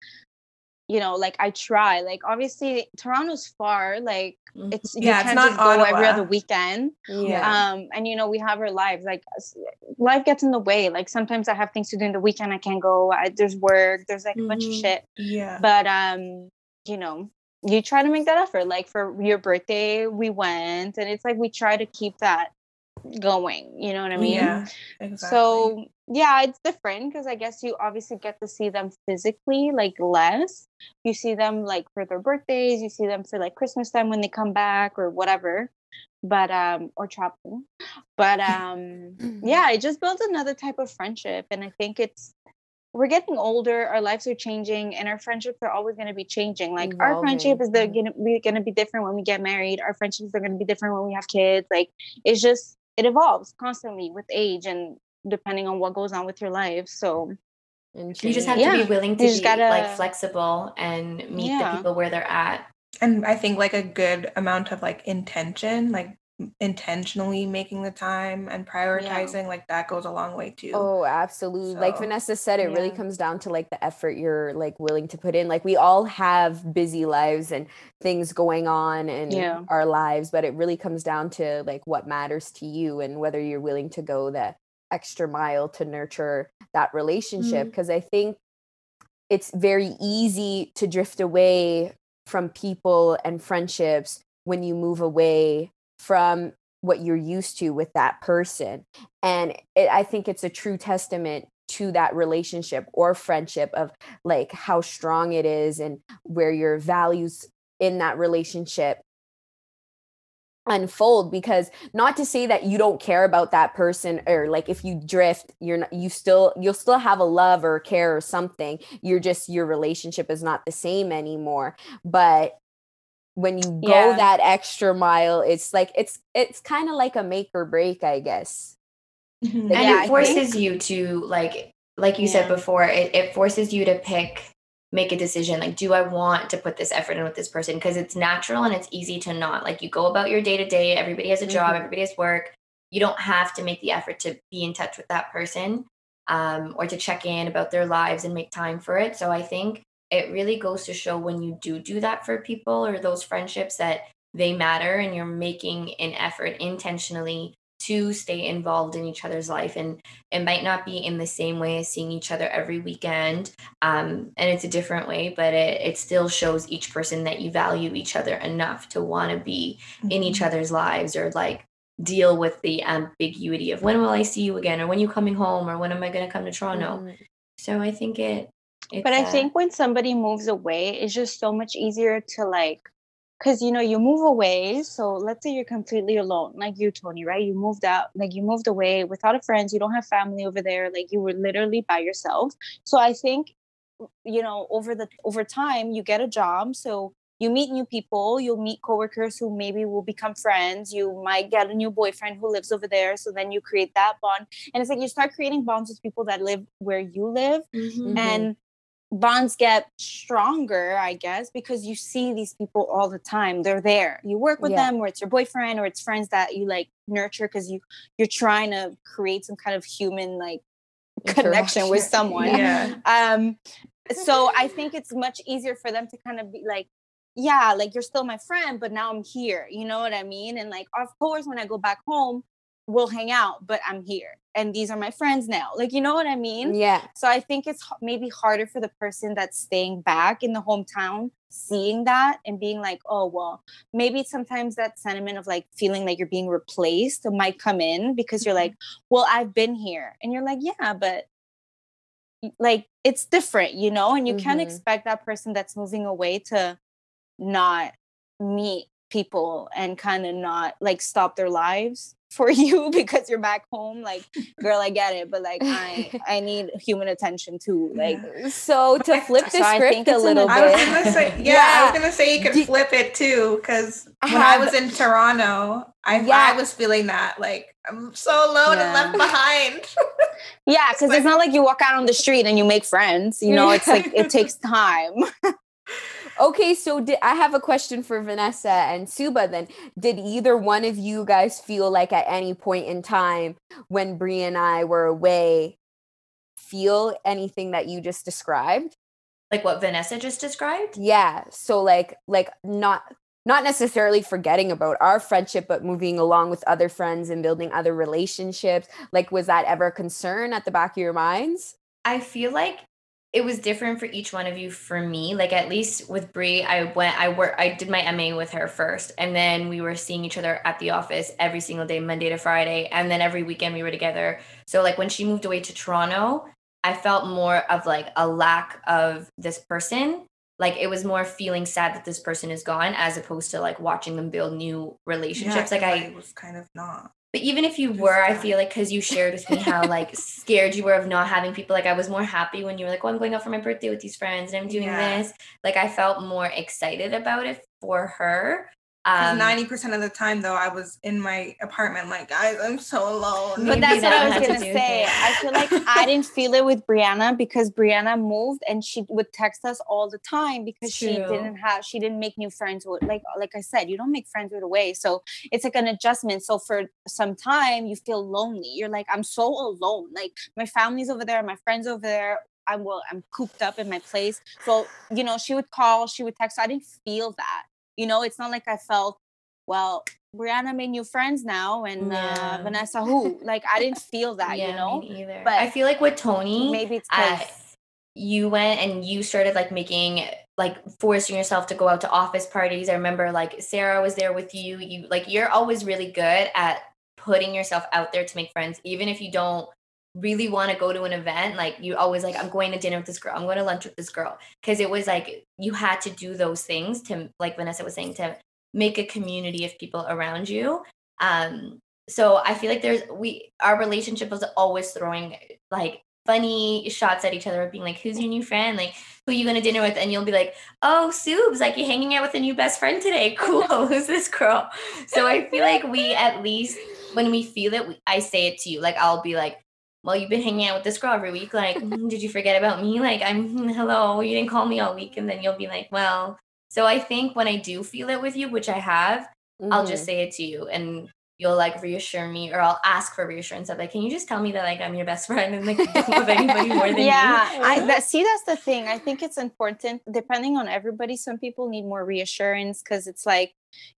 you know, like I try. Like obviously Toronto's far. Like Mhm. it's you Yeah, it's can't not just go every other weekend. yeah. Um, and you know, we have our lives. Like life gets in the way. Like sometimes I have things to do in the weekend. I can't go. I, there's work. There's like a bunch of Mhm. shit Yeah. but um you know you try to make that effort like for your birthday we went and it's like we try to keep that going you know what i mean yeah. Exactly. so yeah it's different because i guess you obviously get to see them physically like less. You see them like for their birthdays you see them for like christmas time when they come back or whatever but um or traveling. But um <clears throat> yeah it just builds another type of friendship and i think it's we're getting older our lives are changing and our friendships are always going to be changing. Like our friendship is the, Evolving, gonna, be, gonna be different when we get married. Our friendships are going to be different when we have kids. Like it's just it evolves constantly with age and depending on what goes on with your life so You just have change. to be willing to You be gotta- like flexible and meet Yeah. the people where they're at. and I think like a good amount of like intention, like intentionally making the time and prioritizing, like that goes a long way too. Oh, absolutely. Like Vanessa said, it really comes down to like the effort you're like willing to put in. Like we all have busy lives and things going on in Yeah. our lives, but it really comes down to like what matters to you and whether you're willing to go the extra mile to nurture that relationship. Mm-hmm. Because I think it's very easy to drift away from people and friendships when you move away from what you're used to with that person and it, i think it's a true testament to that relationship or friendship of like how strong it is and where your values in that relationship unfold because not to say that you don't care about that person or like if you drift you're not you still you'll still have a love or care or something you're just your relationship is not the same anymore but when you go Yeah. that extra mile, it's like it's it's kind of like a make or break, I guess. Mhm. and Yeah, it forces think- you to like like you said before it, it forces you to pick make a decision like do i want to put this effort in with this person because it's natural and it's easy to not like you go about your day to day everybody has a job Mhm. everybody has work you don't have to make the effort to be in touch with that person um, or to check in about their lives and make time for it so i think it really goes to show when you do do that for people or those friendships that they matter and you're making an effort intentionally to stay involved in each other's life and it might not be in the same way as seeing each other every weekend um, and it's a different way but it, it still shows each person that you value each other enough to want to be in each other's lives or like deal with the ambiguity of when will i see you again? or when you coming home? or when am i going to come to toronto? Mhm. so i think it it's, but I uh, think when somebody moves away, it's just so much easier to like, because you know you move away. So let's say you're completely alone, like you, Tony, right? You moved out, like you moved away without a friends. You don't have family over there. Like you were literally by yourself. So I think, you know, over the over time, you get a job. So you meet new people. You'll meet coworkers who maybe will become friends. You might get a new boyfriend who lives over there. So then you create that bond, and it's like you start creating bonds with people that live where you live mhm. and bonds get stronger i guess because you see these people all the time. They're there. You work with Yeah. them or it's your boyfriend or it's friends that you like nurture because you you're trying to create some kind of human like connection with someone. Yeah. um so i think it's much easier for them to kind of be like yeah like you're still my friend but now i'm here. You know what i mean? And like of course when i go back home we'll hang out but i'm here and these are my friends now like you know what i mean Yeah. so I think it's maybe harder for the person that's staying back in the hometown, seeing that and being like, oh, well, maybe sometimes that sentiment of like feeling like you're being replaced might come in because you're like, well, I've been here. And you're like, yeah, but like it's different, you know? And you can't Mhm. expect that person that's moving away to not meet people and kind of not like stop their lives for you <laughs> because you're back home like <laughs> girl i get it but like i <laughs> i need human attention too like So to flip the So script a it's an little I was bit. gonna say, yeah, I was gonna say you could flip it too, because when I was in Toronto, I Yeah. I was feeling that like I'm so alone and left behind. yeah because it's not like you walk out on the street and you make friends you know it's like it takes time Okay, so did, I have a question for Vanessa and Suba then. Did either one of you guys feel like at any point in time when Brie and I were away feel anything that you just described? like what vanessa just described Yeah, so like like not not necessarily forgetting about our friendship but moving along with other friends and building other relationships. Like was that ever a concern at the back of your minds? I feel like it was different for each one of you. For me, like at least with Brie, I went, I work, I did my MA with her first, and then we were seeing each other at the office every single day, Monday to Friday, and then every weekend we were together. So like when she moved away to Toronto, I felt more of like a lack of this person. Like it was more feeling sad that this person is gone, as opposed to like watching them build new relationships. like I, was kind of not. But even if you were, I feel like because you shared with me how like <laughs> scared you were of not having people, like I was more happy when you were like, "Oh, I'm going out for my birthday with these friends and I'm doing Yeah. this." Like I felt more excited about it for her. Because Um, ninety percent of the time, though, I was in my apartment, like, guys, I'm so alone. Maybe but that's what I was had to gonna say. I feel like <laughs> I didn't feel it with Brianna because Brianna moved and she would text us all the time because she didn't have she didn't make new friends with like like I said, you don't make friends right away. So it's like an adjustment. So for some time you feel lonely. You're like, I'm so alone. Like my family's over there, my friends over there. I'm well, I'm cooped up in my place. So, you know, she would call, she would text. I didn't feel that. You know, it's not like I felt, well, Brianna made new friends now and Yeah. uh, Vanessa who? <laughs> Like I didn't feel that, yeah, you know? me neither. But I feel like with Tony, Maybe it's uh, you went and you started like making like forcing yourself to go out to office parties. I remember like Sarah was there with you. You like you're always really good at putting yourself out there to make friends, even if you don't really want to go to an event. Like you always like, I'm going to dinner with this girl. I'm going to lunch with this girl. Cause it was like you had to do those things to like Vanessa was saying to make a community of people around you. Um so I feel like there's we our relationship was always throwing like funny shots at each other of being like, "Who's your new friend? Like, who are you going to dinner with?" And you'll be like, "Oh, Subes, like you're hanging out with a new best friend today. <laughs> Cool. Who's this girl?" So I feel like we at least when we feel it, we, I say it to you. Like I'll be like, "Well, you've been hanging out with this girl every week. Like, "Mm, did you forget about me? Like, I'm hello. You didn't call me all week." And then you'll be like, "Well." So I think when I do feel it with you, which I have, I'll just Mhm. say it to you and you'll like reassure me or I'll ask for reassurance of like, can you just tell me that like I'm your best friend and like don't love anybody more <laughs> than yeah, you? I <laughs> that, see that's the thing. I think it's important depending on everybody. Some people need more reassurance because it's like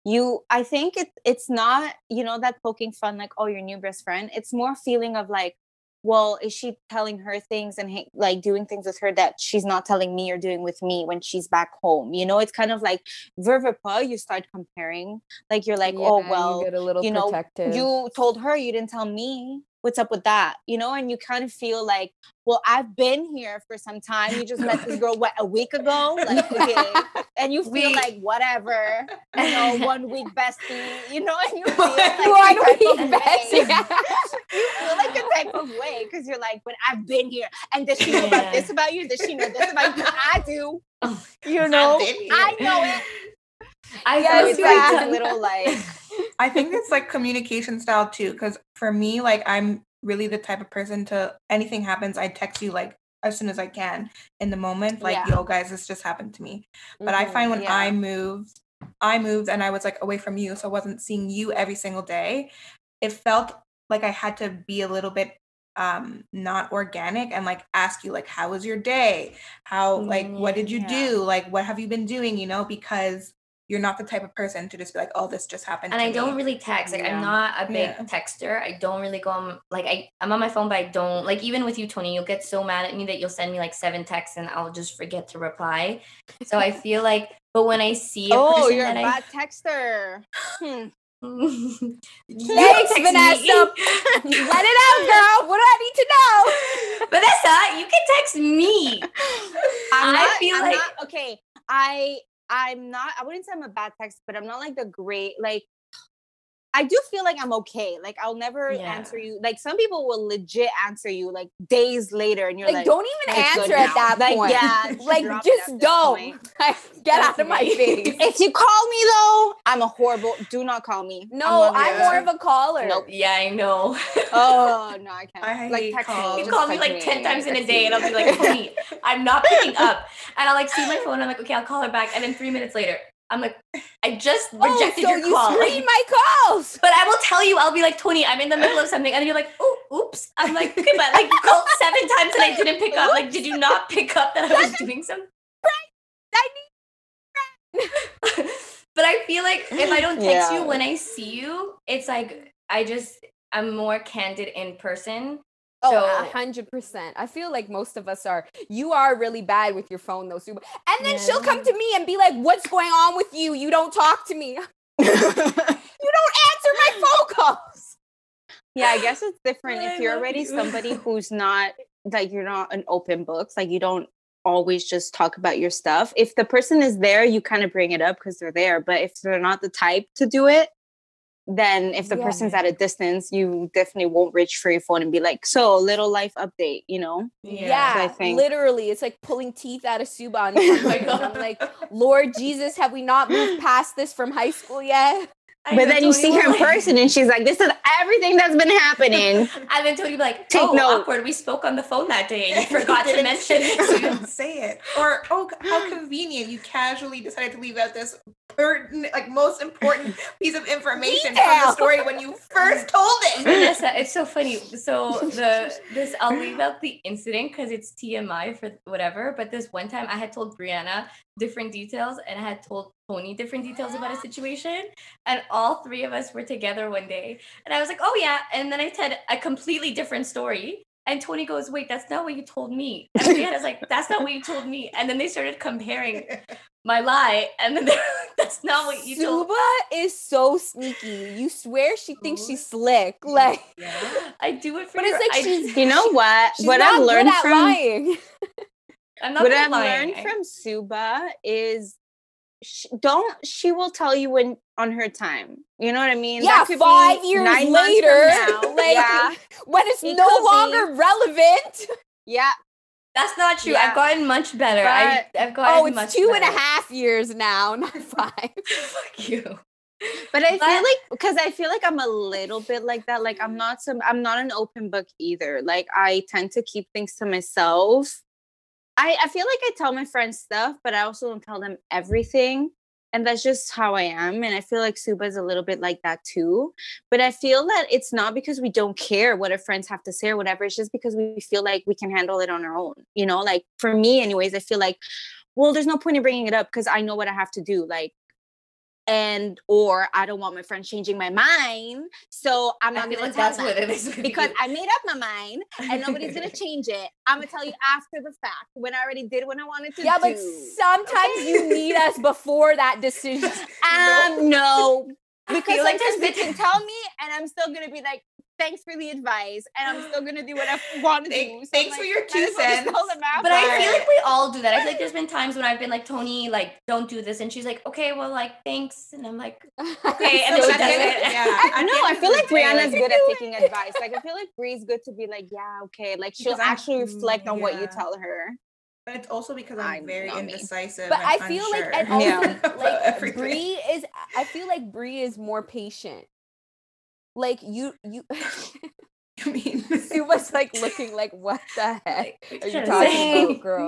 you. I think it it's not you know that poking fun like oh your new best friend. It's more feeling of like well is she telling her things and like doing things with her that she's not telling me or doing with me when she's back home. You know, it's kind of like verva you start comparing. Like you're like oh well you get a little you know, you told her you didn't tell me what's up with that you know and you kind of feel like well i've been here for some time you just met this girl what a week ago? Like okay <laughs> and you feel We- like whatever you know <laughs> one week bestie you know and you <laughs> feel like One week bestie. you feel like a type of way because you're like but i've been here and does she know about this about you? Does she know this about you? I do Oh, you know? i know it. I feel it's like a little like I think it's like communication style too. Because for me, like I'm really the type of person to anything happens, I text you like as soon as I can in the moment. Like, Yeah. yo, guys, this just happened to me. But I Mhm, find when yeah. I moved, I moved and I was like away from you, so I wasn't seeing you every single day. It felt like I had to be a little bit um not organic and like ask you like how was your day how like what did you Yeah. do like what have you been doing you know because you're not the type of person to just be like oh this just happened and to I don't really text. Like Yeah. I'm not a big Yeah. texter. I don't really go on like I, I'm on my phone, but I don't like even with you, Tony, you'll get so mad at me that you'll send me like seven texts and I'll just forget to reply. So I feel <laughs> like but when I see a oh person you're a that bad texter hmm. I <laughs> You Thanks, text me. Vanessa. <laughs> Let it out, girl. What do I need to know? Vanessa, you can text me. I'm I not, feel I'm like- not, okay. I I'm not. I wouldn't say I'm a bad text, but I'm not like the great like. I do feel like I'm okay. Like I'll never Yeah. answer you. Like some people will legit answer you like days later, and you're Like, like, don't even "It's answer at now." that like, point. Yeah, <laughs> like drop it at just don't. <laughs> get That's out of my face. If you call me though, I'm a horrible. Do not call me. No, I'm, I'm more of a caller. Nope. Yeah, I know. Oh no, I can't. I like hate text calls. me. You call me text like 10 times in a day and I'll be like, me. Tony, <laughs> I'm not picking up. And I'll like see my phone. I'm like, okay, I'll call her back. And then three minutes later, I'm like, I just rejected Oh, rejected so your you call. screen <laughs> my calls. But I will tell you, I'll be like, Tony, I'm in the middle of something. And you're like, oh, oops. I'm like, okay, but like you called seven <laughs> times and I didn't pick up. Like, did you not pick up that I was doing something? <laughs> I but I feel like if I don't text you when I see you, it's like I just I'm more candid in person. Oh, So a hundred percent. I feel like most of us are. You are really bad with your phone, though, Suba. And then she'll come to me and be like, "What's going on with you? You don't talk to me. <laughs> <laughs> You don't answer my phone calls." yeah, I guess it's different if you're already you. somebody <laughs> who's not like you're not an open book, like you don't always just talk about your stuff. If the person is there, you kind of bring it up because they're there. But if they're not the type to do it, then if the Yeah. person's at a distance, you definitely won't reach for your phone and be like, "So, little life update," you know? Yeah, I think. literally, it's like pulling teeth out of Suba. on something. <laughs> God. I'm like, Lord Jesus, have we not moved past this from high school yet? I but know then you see will, her in like- person and she's like, "This is everything that's been happening." <laughs> And then Tony will be like, Take oh, note. awkward. We spoke on the phone that day and you forgot to Didn't- <laughs> mention it. didn't say it or oh how convenient you casually decided to leave out this pertinent like most important <laughs> piece of information from the story when you first told it <laughs> Vanessa, it's so funny. So <laughs> the this I'll leave out the incident because it's TMI for whatever. But this one time I had told Brianna different details and I had told Tony different details about a situation. And all three of us were together one day. And I was like, oh yeah. And then I said a completely different story. And Tony goes, wait, that's not what you told me. And Brianna's like, that's not what you told me. And then they started comparing my lie. And then <laughs> like, that's not what you told Suba is so sneaky. You swear she thinks she's slick. <laughs> Like, I do it for but it's like I- she's <laughs> You know what? she's what I've good learned at from lying. I'm not what I've lying. learned from Suba is sh don't she will tell you when on her time. You know what I mean? Yeah, That could be five years nine later, now. like, yeah. when it's It no could be. longer relevant. Yeah. That's not true. Yeah. I've gotten much better. I, I've gotten Oh, it's much two and a half years now, <laughs> not <laughs> five. Fuck you. But I But- feel like because I feel like I'm a little bit like that. Like I'm not some I'm not an open book either. Like I tend to keep things to myself. I, I feel like I tell my friends stuff, but I also don't tell them everything. And that's just how I am. And I feel like Suba is a little bit like that too. But I feel that it's not because we don't care what our friends have to say or whatever. It's just because we feel like we can handle it on our own. You know, like for me, anyways, I feel like, well, there's no point in bringing it up because I know what I have to do. Like, and or I don't want my friends changing my mind. So I'm not gonna like tell that's them what it is. because you. I made up my mind <laughs> and nobody's gonna change it. I'm gonna tell you after the fact when I already did what I wanted to Yeah, do. but sometimes you need us before that decision. <laughs> um <laughs> no because feel like sometimes there's can tell me and I'm still gonna be like thanks for the advice and I'm still gonna do what I <laughs> want to do. So I'm thanks for your might two as well cents. But I feel like we all do that. I feel like <laughs> there's been times when I've been like, Tony, like, don't do this. And she's like, okay, well, like, thanks. And I'm like, <laughs> okay. And then So she does the end of- it. yeah, I know. I feel like day, Brianna's good at taking advice. Like I feel like Bree's good to be like, yeah, okay. Like she'll Because I'm- actually mm, reflect on what you tell her. But it's also because I I'm very know indecisive. but and I feel like, unsure and also Yeah. about like everything. Bree is. I feel like Bree is more patient. Like you, you. <laughs> I mean, Suba's <laughs> like looking like, what the heck are you talking about, <laughs> girl?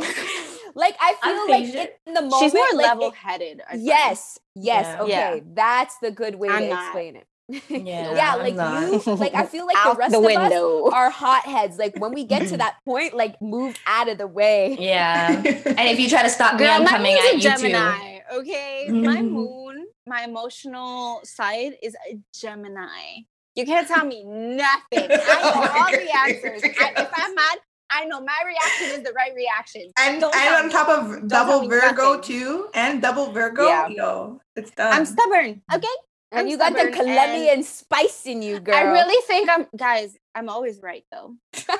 Like I I'm feel like patient. in the moment, She's more like, level-headed. I. Yes, yes, Yeah. okay, Yeah. that's the good way I'm to not. explain it. Yeah, yeah, like you, like I feel like the rest the of us window. are hotheads. Like when we get to that point, like move out of the way. Yeah. And if you try to stop me, Girl, I'm coming moon's at a you too. Gemini. Okay, my mm-hmm. moon, my emotional side is a Gemini. You can't tell me nothing. I <laughs> know Oh my all the answers. I, if I'm mad, I know my reaction is the right reaction. and Don't and on me. top of tell double Virgo nothing. too, and double Virgo, Yeah. yo, it's done. I'm stubborn. Okay, And I'm you got the stubborn Colombian spice in you, girl. I really think I'm, guys. I'm always right though. <laughs>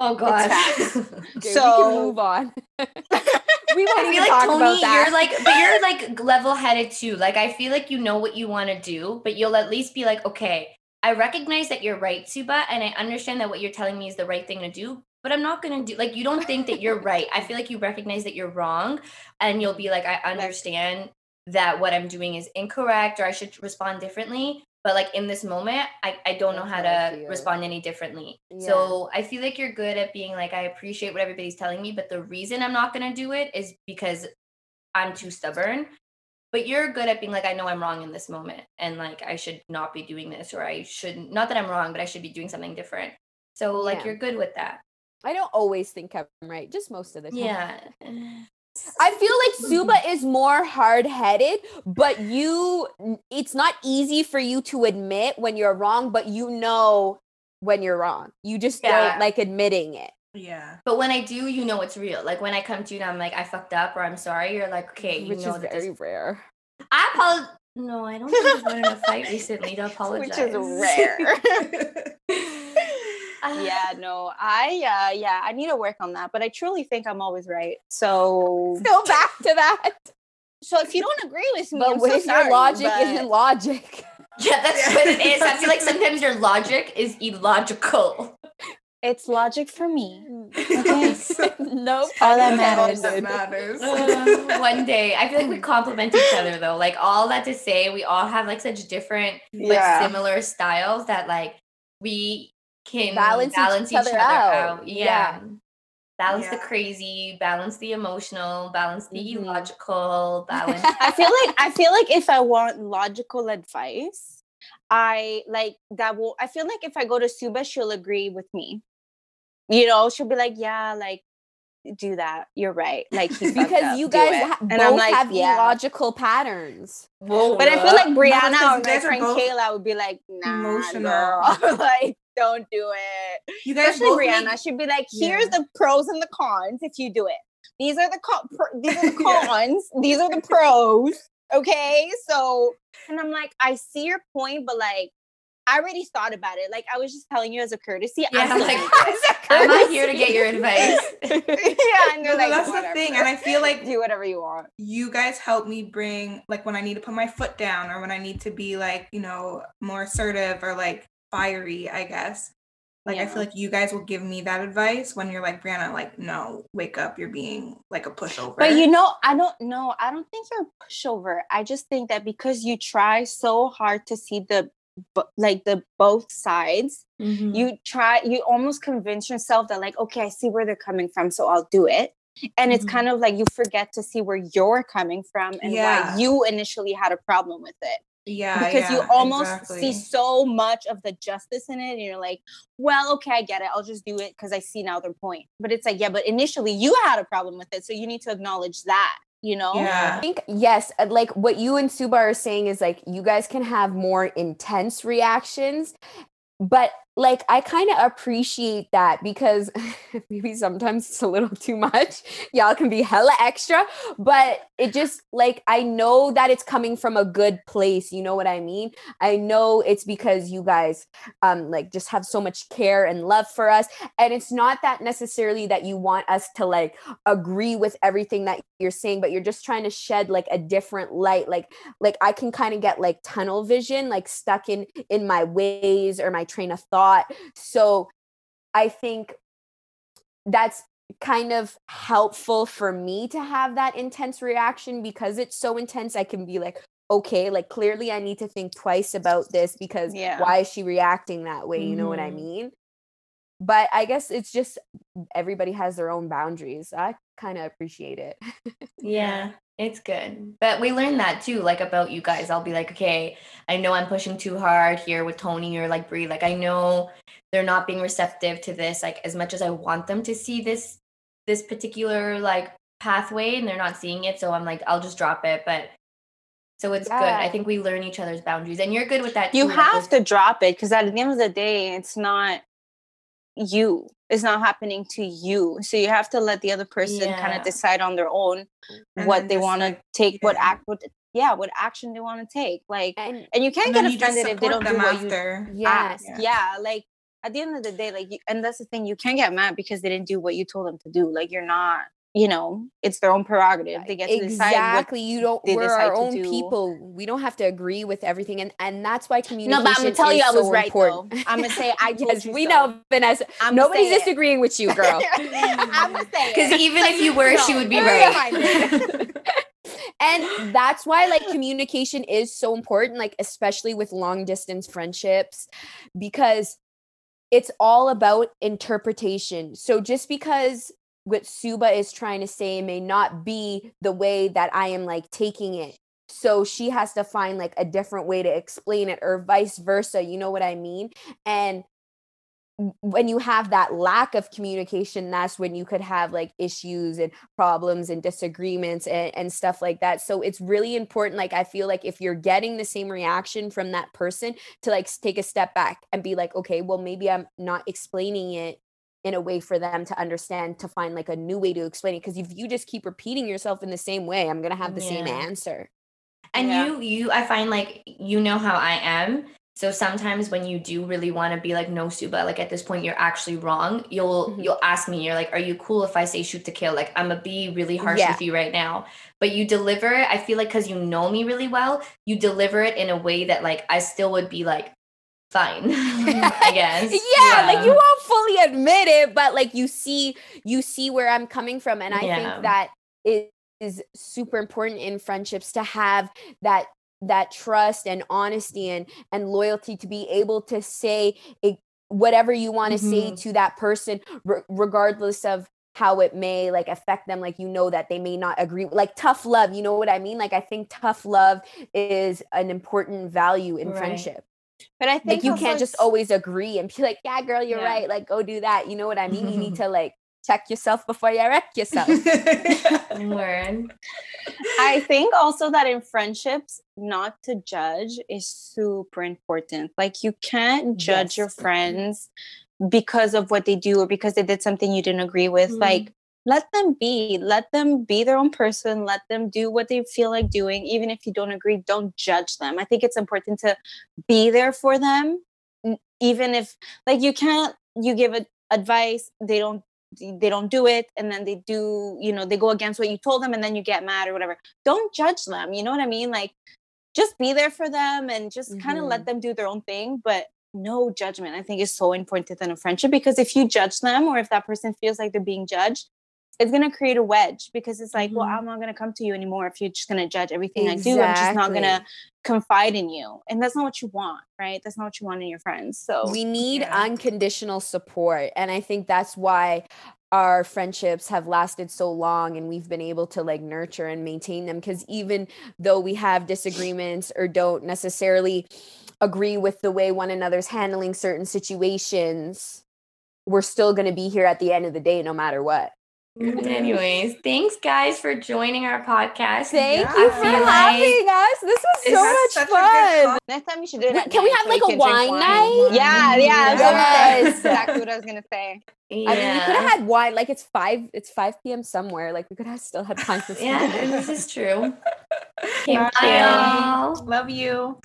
Oh god. facts. <laughs> Okay, we can so- move on. we won't I even feel like talk Tony, about that. you're like, but you're like level-headed too. Like I feel like you know what you want to do, but you'll at least be like, okay, I recognize that you're right, Suba, and I understand that what you're telling me is the right thing to do. But I'm not gonna do like you don't think that you're right. I feel like you recognize that you're wrong, and you'll be like, I understand that what I'm doing is incorrect, or I should respond differently. But like in this moment, I, I don't know That's how how to respond any differently. Yeah. So I feel like you're good at being like, I appreciate what everybody's telling me, but the reason I'm not gonna do it is because I'm too stubborn. But you're good at being like, I know I'm wrong in this moment, and like I should not be doing this, or I should not that I'm wrong, but I should be doing something different. So like Yeah. you're good with that. I don't always think I'm right, just most of the time. Yeah. <sighs> I feel like Suba is more hard headed, but you, it's not easy for you to admit when you're wrong, but you know when you're wrong. You just Yeah. don't like admitting it. Yeah. But when I do, you know it's real. Like when I come to you and I'm like, I fucked up or I'm sorry, you're like, okay, you which know is that very this- rare. I apologize. No, I don't think I've been in a fight recently to apologize. <laughs> Which is rare. <laughs> <laughs> Ah. yeah, no, I uh yeah, I need to work on that, but I truly think I'm always right. So Go back to that. so if you don't agree with me, But I'm what so if sorry, your logic but- isn't logic? Yeah, that's what it is. I feel like sometimes your logic is illogical. It's logic for me. Okay. <laughs> <laughs> no All that pun matters. That matters. Uh, <laughs> one day, I feel like we complement each other though. Like all that to say, we all have like such different but Yeah. similar styles that like we can Balance balance, each each, other other, out. out. Yeah. Yeah. Balance the crazy, balance the emotional, balance the Mhm. illogical, balance. I feel like I feel like if I want logical advice, I like that will I feel like if I go to Suba, she'll agree with me. You know, she'll be like, Yeah, like do that. You're right. Like because you guys ha- both like, have "Yeah." illogical patterns. Whoa, But I feel like Brianna because or you my friend both Kayla would be like, nah, emotional. <laughs> like, don't do it. You guys Especially both Brianna, make- she'd be like, here's Yeah. the pros and the cons if you do it. These are the co- pr- these are the <laughs> Yeah. cons. These are the pros. Okay, so and I'm like, I see your point, but like, I already thought about it. Like, I was just telling you as a courtesy. Yeah, <laughs> I'm like, doing. I'm not here to get your advice. <laughs> yeah, and No, you're like, that's the thing, and I feel like <laughs> do whatever you want. you guys help me bring like when I need to put my foot down or when I need to be like, you know, more assertive or like fiery, I guess. Like I feel like you guys will give me that advice when you're like Brianna, like no, wake up, you're being like a pushover. But you know, I don't know. I don't think you're a pushover. I just think that because you try so hard to see the bo- like the both sides, Mhm. you try you almost convince yourself that like, okay, I see where they're coming from, so I'll do it. And it's Mhm. kind of like you forget to see where you're coming from and Yeah. why you initially had a problem with it. yeah, because you almost exactly. see so much of the justice in it and you're like well okay i get it i'll just do it because i see now their point but it's like yeah but initially you had a problem with it so you need to acknowledge that you know yeah. I think yes, uh, like what you and Suba are saying is like you guys can have more intense reactions, but like I kind of appreciate that because <laughs> maybe sometimes it's a little too much. Y'all can be hella extra, but it just like I know that it's coming from a good place. You know what I mean? I know it's because you guys um like just have so much care and love for us, and it's not that necessarily that you want us to like agree with everything that you're saying, but you're just trying to shed like a different light. Like like I can kind of get like tunnel vision, like stuck in in my ways or my train of thought. So I think that's kind of helpful for me to have that intense reaction because it's so intense. I can be like, okay, like clearly I need to think twice about this because Yeah. why is she reacting that way? You know what I Mhm. mean? But I guess it's just everybody has their own boundaries. I kind of appreciate it. Yeah, it's good. But we learned that too, like about you guys. I'll be like, okay, I know I'm pushing too hard here with Tony or like Brie. Like I know they're not being receptive to this, like as much as I want them to see this this particular like pathway and they're not seeing it. So I'm like, I'll just drop it. But so it's good. I think we learn each other's boundaries. And you're good with that you too, have to drop it because at the end of the day it's not you it's not happening to you so you have to let the other person kind of decide on their own And what they want to take what act what yeah what action they want to take like And and you can't And get then you just offended if they don't do what you after. Ah, yes, Yeah. yeah like at the end of the day like you, and that's the thing you can't get mad because they didn't do what you told them to do like you're not you know it's their own prerogative they get to exactly you don't we're our own do. people we don't have to agree with everything and and that's why communication no but i'm gonna tell you i was so right important. <laughs> though i'm gonna say i <laughs> yes we so. know vanessa I'm nobody's say it. disagreeing with you girl <laughs> i'm gonna say Because even if you were, she would be very right. and that's why like communication is so important like especially with long distance friendships because it's all about interpretation so just because what suba is trying to say may not be the way that i am like taking it. So she has to find like a different way to explain it or vice versa you know what i mean? And when you have that lack of communication that's when you could have like issues and problems and disagreements and, and stuff like that. So it's really important like i feel like if you're getting the same reaction from that person to like take a step back and be like okay well maybe i'm not explaining it in a way for them to understand to find like a new way to explain it because if you just keep repeating yourself in the same way i'm gonna have the same answer And Yeah. you, you, I find like you know how I am. So sometimes when you do really want to be like no Suba, like at this point you're actually wrong. You'll Mhm. you'll ask me, you're like, are you cool if I say shoot to kill? Like I'm gonna be really harsh Yeah. with you right now. But you deliver it. I feel like because you know me really well, you deliver it in a way that like I still would be like, fine, <laughs> <laughs> I guess. yeah, like you won't fully admit it but like you see you see where i'm coming from and i Yeah. think that it is super important in friendships to have that that trust and honesty and and loyalty to be able to say it, whatever you want to say Mhm. to that person re- regardless of how it may like affect them like you know that they may not agree like tough love you know what i mean like i think tough love is an important value in Right. friendship but i think like you can't just always agree and be like yeah girl you're Yeah. right like go do that you know what i mean you need <laughs> to like check yourself before you wreck yourself <laughs> Word. I think also that in friendships, not to judge is super important. Like you can't judge your friends because of what they do or because they did something you didn't agree with. Mm. Like let them be. Let them be their own person. Let them do what they feel like doing. Even if you don't agree, don't judge them. I think it's important to be there for them. Even if like you can't you give advice, they don't they don't do it and then they do you know they go against what you told them and then you get mad or whatever don't judge them you know what i mean like just be there for them and just kind of let mm-hmm. them do their own thing but no judgment. I think is so important in a friendship because if you judge them or if that person feels like they're being judged, it's gonna create a wedge because it's like, well, Mhm. I'm not gonna come to you anymore if you're just gonna judge everything I do. I'm just not gonna confide in you. And that's not what you want, right? That's not what you want in your friends. So we need Yeah. unconditional support and i think that's why our friendships have lasted so long and we've been able to like nurture and maintain them because even though we have disagreements or don't necessarily agree with the way one another's handling certain situations we're still going to be here at the end of the day no matter what Anyways, thanks guys for joining our podcast. thank Yeah. you for feel like having us this was so much such fun next time you should do it. Can we have, so like, we a can drink wine night? Yeah, yeah. I was gonna say- Yes. That's exactly what I was gonna say. I mean, we could have had wine. Like it's five. It's five p.m. somewhere. Like we could have still had <laughs> wine. with Yeah, something. this is true. <laughs> Okay, Bye. bye, y'all. Love you.